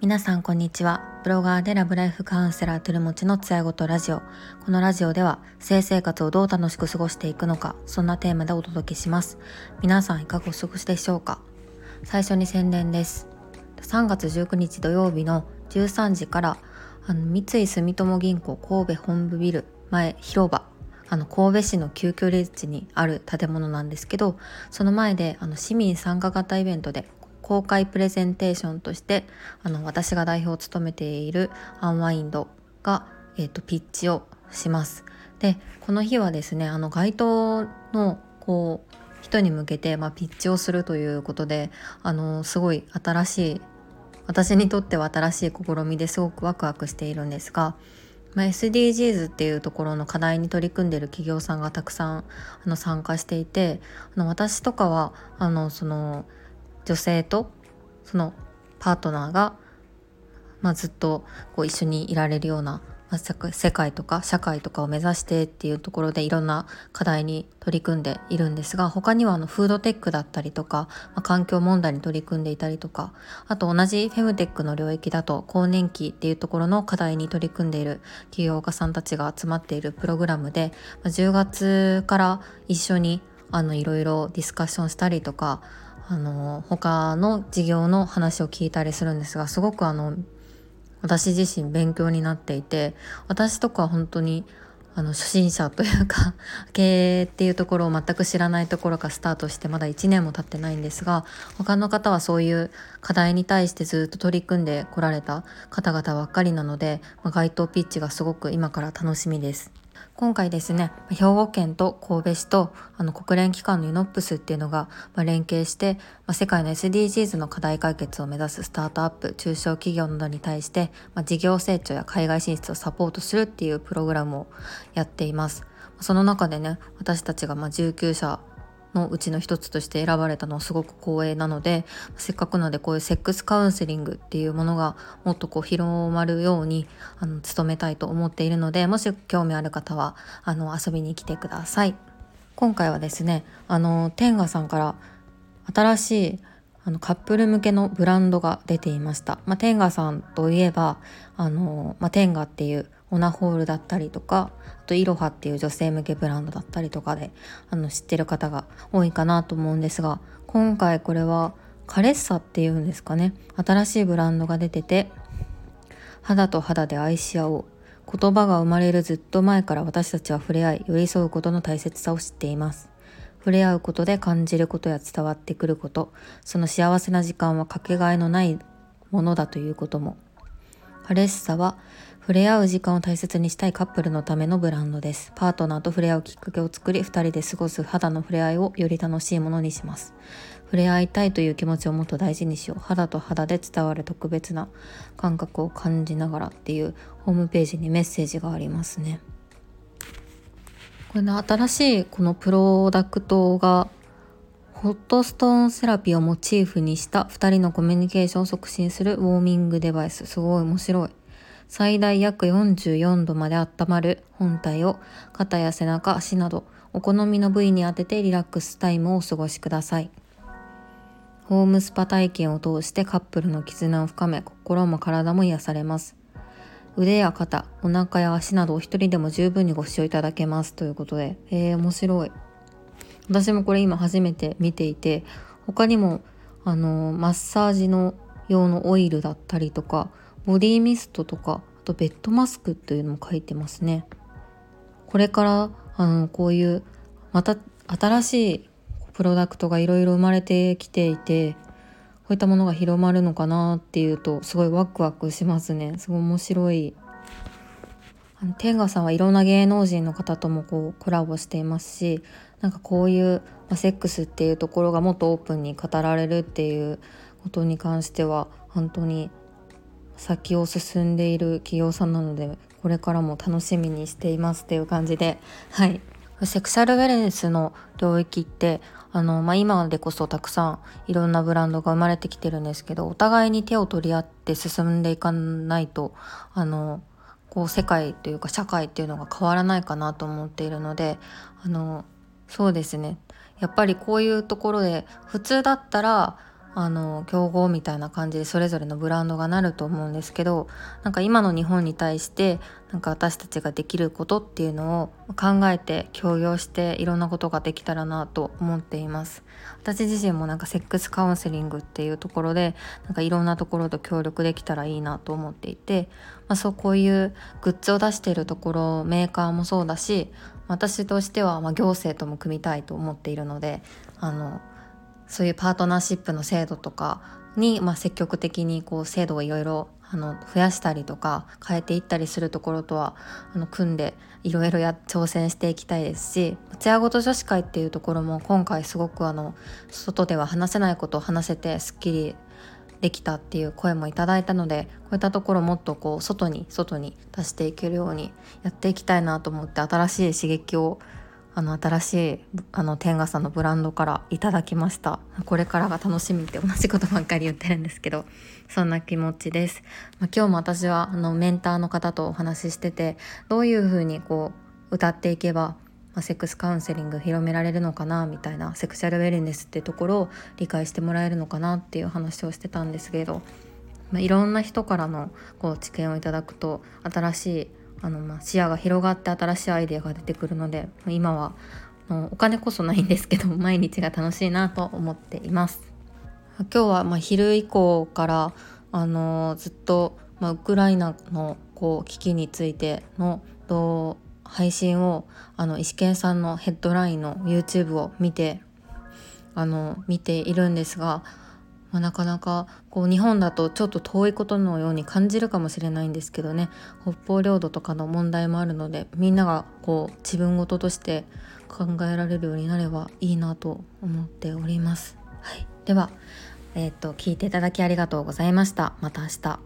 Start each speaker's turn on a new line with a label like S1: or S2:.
S1: 皆さんこんにちは。ブロガーでラブライフカウンセラートゥルモチのつやごとラジオ。このラジオでは性生活をどう楽しく過ごしていくのか、そんなテーマでお届けします。皆さんいかがお過ごしでしょうか？最初に宣伝です。3月19日土曜日の13時からあの三井住友銀行神戸本部ビル前広場あの神戸市の旧居立地にある建物なんですけどその前であの市民参加型イベントで公開プレゼンテーションとしてあの私が代表を務めているアンワインドが、えーと、ピッチをします。でこの日はですねあの街頭のこう人に向けて、まあ、ピッチをするということであのすごい新しい私にとっては新しい試みですごくワクワクしているんですが、まあ、SDGs っていうところの課題に取り組んでる企業さんがたくさんあの参加していてあの私とかはあのその女性とそのパートナーが、まあ、ずっとこう一緒にいられるような、まあ、世界とか社会とかを目指してっていうところでいろんな課題に取り組んでいるんですが他にはあのフードテックだったりとか、まあ、環境問題に取り組んでいたりとかあと同じフェムテックの領域だと更年期っていうところの課題に取り組んでいる企業家さんたちが集まっているプログラムで、まあ、10月から一緒にあのいろいろディスカッションしたりとかあの他の事業の話を聞いたりするんですがすごくあの私自身勉強になっていて私とか本当にあの初心者というか 経営っていうところを全く知らないところからスタートしてまだ1年も経ってないんですが他の方はそういう課題に対してずっと取り組んでこられた方々ばっかりなので、まあ、街頭ピッチがすごく今から楽しみです。今回ですね兵庫県と神戸市とあの国連機関のユノップスっていうのが、ま、連携して、ま、世界の SDGs の課題解決を目指すスタートアップ中小企業などに対して、ま、事業成長や海外進出をサポートするっていうプログラムをやっています。その中でね私たちがま19社のうちの一つとして選ばれたのはすごく光栄なのでせっかくなのでこういうセックスカウンセリングっていうものがもっとこう広まるようにあの努めたいと思っているのでもし興味ある方はあの遊びに来てください。今回はですねあの天賀さんから新しいあのカップル向けのブランドが出ていました。まあ、テンガさんといえばあの、まあ、テンガっていうオナホールだったりとかあとイロハっていう女性向けブランドだったりとかであの知ってる方が多いかなと思うんですが今回これはカレッサっていうんですかね。新しいブランドが出てて肌と肌で愛し合おう。言葉が生まれるずっと前から私たちは触れ合い寄り添うことの大切さを知っています。触れ合うことで感じることや伝わってくること。その幸せな時間はかけがえのないものだということも。カレッサは触れ合う時間を大切にしたいカップルのためのブランドです。パートナーと触れ合うきっかけを作り、二人で過ごす肌の触れ合いをより楽しいものにします。触れ合いたいという気持ちをもっと大事にしよう。肌と肌で伝わる特別な感覚を感じながらっていうホームページにメッセージがありますね。これ、新しいこのプロダクトがホットストーンセラピーをモチーフにした2人のコミュニケーションを促進するウォーミングデバイス。すごい面白い。最大約44度まで温まる本体を肩や背中、足などお好みの部位に当ててリラックスタイムをお過ごしください。ホームスパ体験を通してカップルの絆を深め心も体も癒されます。腕や肩、お腹や足などお一人でも十分にご使用いただけますということで、えー、面白い。私もこれ今初めて見ていて、他にもあのマッサージの用のオイルだったりとかボディミストとかあとベッドマスクというのも書いてますね。これからあのこういうまた新しいプロダクトがいろいろ生まれてきていてこういったものが広まるのかなっていうとすごいワクワクしますね。すごい面白い。あの天賀さんはいろんな芸能人の方ともこうコラボしていますしなんかこういう、まあ、セックスっていうところがもっとオープンに語られるっていうことに関しては本当に先を進んでいる企業さんなのでこれからも楽しみにしていますっていう感じで。はい。セクシャルウェルネスの領域ってあの、まあ、今でこそたくさんいろんなブランドが生まれてきてるんですけどお互いに手を取り合って進んでいかないとあのこう世界というか社会っていうのが変わらないかなと思っているのであのそうですね。やっぱりこういうところで普通だったらあの競合みたいな感じでそれぞれのブランドがなると思うんですけどなんか今の日本に対してなんか私たちができることっていうのを考えて協業していろんなことができたらなと思っています。私自身もなんかセックスカウンセリングっていうところでなんかいろんなところと協力できたらいいなと思っていて、まあ、そうこういうグッズを出しているところメーカーもそうだし私としてはま行政とも組みたいと思っているのであのそういうパートナーシップの制度とかに、まあ、積極的にこう制度をいろいろあの増やしたりとか変えていったりするところとはあの組んでいろいろや挑戦していきたいですしツヤごと女子会っていうところも今回すごくあの外では話せないことを話せてすっきりできたっていう声もいただいたのでこういったところもっとこう外に外に出していけるようにやっていきたいなと思って新しい刺激をあの新しいあの天笠のブランドからいただきました。これからが楽しみって同じことばっかり言ってるんですけどそんな気持ちです、まあ、今日も私はあのメンターの方とお話ししててどういうふうにこう歌っていけばまセックスカウンセリング広められるのかなみたいなセクシャルウェルネスっていうところを理解してもらえるのかなっていう話をしてたんですけど、まあ、いろんな人からのこう知見をいただくと新しいあのま視野が広がって新しいアイデアが出てくるので今はお金こそないんですけど 毎日が楽しいなと思っています。今日はま昼以降からあのずっと、ま、ウクライナのこう危機についての配信をあの石健さんのヘッドラインの YouTube を見てあの見ているんですがまあ、なかなかこう日本だとちょっと遠いことのように感じるかもしれないんですけどね北方領土とかの問題もあるのでみんながこう自分事として考えられるようになればいいなと思っております。はい、では、えー、っと聞いていただきありがとうございました。また明日。